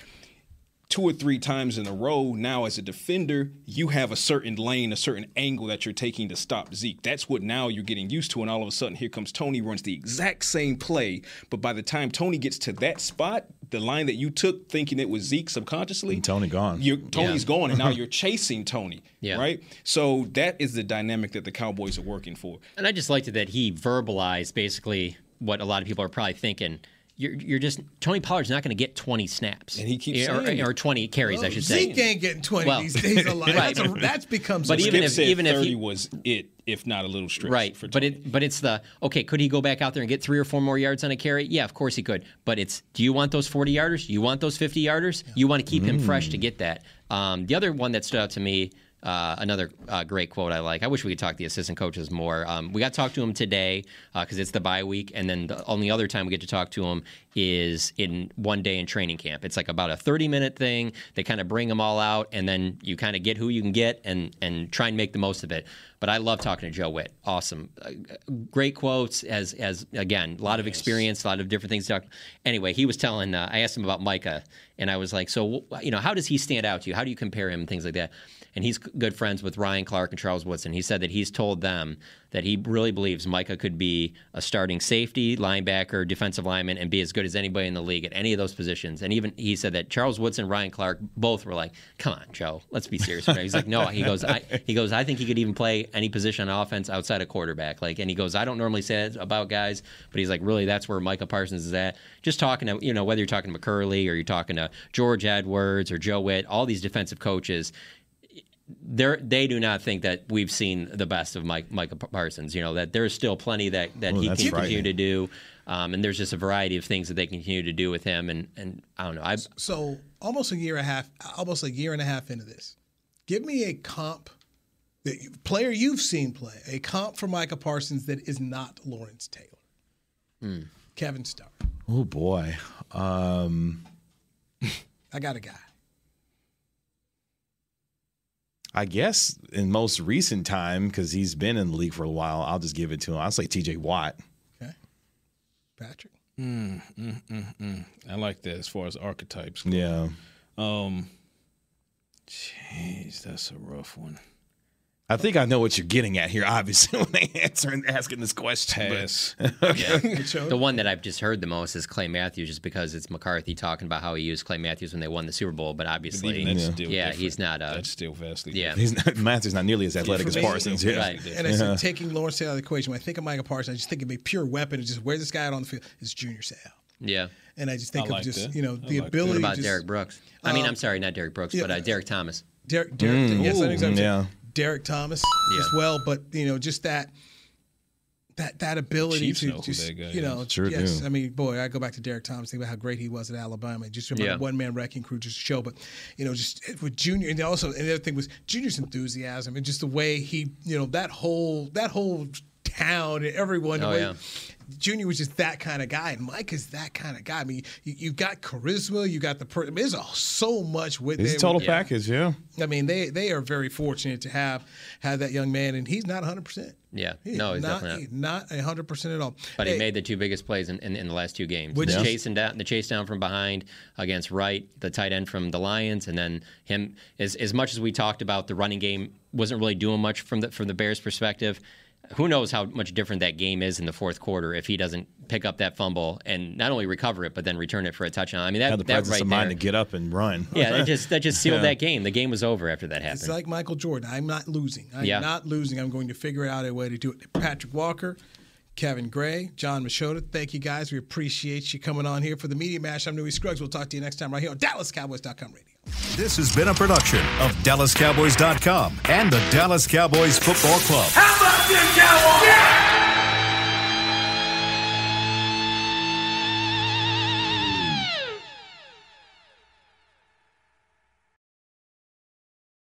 two or three times in a row, now as a defender, you have a certain lane, a certain angle that you're taking to stop Zeke. That's what now you're getting used to. And all of a sudden, here comes Tony, runs the exact same play. But by the time Tony gets to that spot, the line that you took thinking it was Zeke subconsciously, And Tony gone. you're, Tony's Yeah. gone, and now [laughs] you're chasing Tony. Yeah. Right? So that is the dynamic that the Cowboys are working for. And I just liked it that he verbalized basically what a lot of people are probably thinking. You're, you're just Tony Pollard's not going to get 20 snaps, and he keeps or, saying it. or 20 carries, I should say. Zeke ain't getting 20 Well, these days alive. right. [laughs] That's, a, that's become But so even Skip if said even if 30 he, was it, if not a little stretch. right, For but it but it's the okay. Could he go back out there and get three or four more yards on a carry? Yeah, of course he could. But it's do you want those 40 yarders? You want those 50 yarders? You want to keep him fresh to get that. Um, the other one that stood out to me. Uh, another uh, great quote I like. I wish we could talk to the assistant coaches more. Um, we got to talk to him today because it's the bye week, and then the only other time we get to talk to him is in one day in training camp. It's like about a 30 minute thing. They kind of bring them all out, and then you kind of get who you can get and and try and make the most of it. But I love talking to Joe Whitt. Awesome, uh, great quotes. As as again, a lot of experience, a lot of different things. to talk. Anyway, he was telling. Uh, I asked him about Micah, and I was like, so you know, how does he stand out to you? How do you compare him? Things like that. And he's good friends with Ryan Clark and Charles Woodson. He said that he's told them that he really believes Micah could be a starting safety, linebacker, defensive lineman, and be as good as anybody in the league at any of those positions. And even he said that Charles Woodson, Ryan Clark, both were like, "Come on, Joe, let's be serious." He's like, "No," he goes, I, "He goes, I think he could even play any position on offense outside of quarterback." Like, and he goes, "I don't normally say that about guys, but he's like, really, that's where Micah Parsons is at." Just talking to you know whether you're talking to McCurley or you're talking to George Edwards or Joe Whitt, all these defensive coaches they they do not think that we've seen the best of Mike Micah Parsons. You know that there's still plenty that that Oh, he that's can continue frightening. to do, um, and there's just a variety of things that they continue to do with him. And and I don't know. I So almost a year and a half, almost a year and a half into this, give me a comp, that you, player you've seen play, a comp for Micah Parsons that is not Lawrence Taylor. Kevin Starr. Oh boy. Um, I got a guy. I guess in most recent time, because he's been in the league for a while, I'll just give it to him. I'll say T.J. Watt. Okay. Patrick. Mm, mm, mm, mm. I like that as far as archetypes. go. Yeah. Um. Jeez, that's a rough one. I think I know what you're getting at here. Obviously, [laughs] when they answer and asking this question, but- Pass. [laughs] [laughs] the one that I've just heard the most is Clay Matthews, just because it's McCarthy talking about how he used Clay Matthews when they won the Super Bowl. But obviously, even that's yeah, still yeah he's not. A, That's still vastly yeah. He's not, Matthew's not nearly as athletic as Parsons. Yeah. Right. And I Yeah. said, taking Lawrence Taylor out of the equation, when I think of Micah Parsons, I just think of a pure weapon. It's just where's this guy out on the field? It's Junior Seau. yeah. And I just think I of like just, that. you know, I the like that. ability What about just, Derrick Brooks? I mean, Um, I'm sorry, not Derrick Brooks, yeah, but uh, Derrick Thomas. Derek, Derek, Mm. yes, I exactly. Yeah. Derrick Thomas Yeah. as well, but you know, just that that that ability Chiefs to know just that you know, is. Sure yes. do. I mean, boy, I go back to Derrick Thomas, think about how great he was at Alabama. Just remember Yeah. one man wrecking crew just to show, but you know, just with Junior, and also and the other thing was Junior's enthusiasm and just the way he, you know, that whole that whole town and everyone. the Oh, yeah. Junior was just that kind of guy, and Mike is that kind of guy. I mean, you, you've got charisma, you got the. Per- I mean, there's a, so much with He's it. a total Yeah. package, yeah. I mean, they they are very fortunate to have have that young man, and he's not 100. percent Yeah. No, he's not definitely not 100 percent at all. But he made the two biggest plays in, in, in the last two games. Which the is- chasing down, the chase down from behind against Wright, the tight end from the Lions, and then him. As as much as we talked about the running game wasn't really doing much from the from the Bears' perspective. Who knows how much different that game is in the fourth quarter if he doesn't pick up that fumble and not only recover it but then return it for a touchdown. I mean that Had the that presence right of mind there. to get up and run. [laughs] yeah, that just that just sealed [laughs] Yeah. that game. The game was over after that happened. It's like Michael Jordan. I'm not losing. I'm Yeah. not losing. I'm going to figure out a way to do it. Patrick Walker, Kevin Gray, Jon Machota, thank you guys. We appreciate you coming on here for the Media Mash. I'm Newy Scruggs. We'll talk to you next time right here on DallasCowboys.com radio. This has been a production of DallasCowboys.com and the Dallas Cowboys Football Club. How about Touchdown, Cowboys!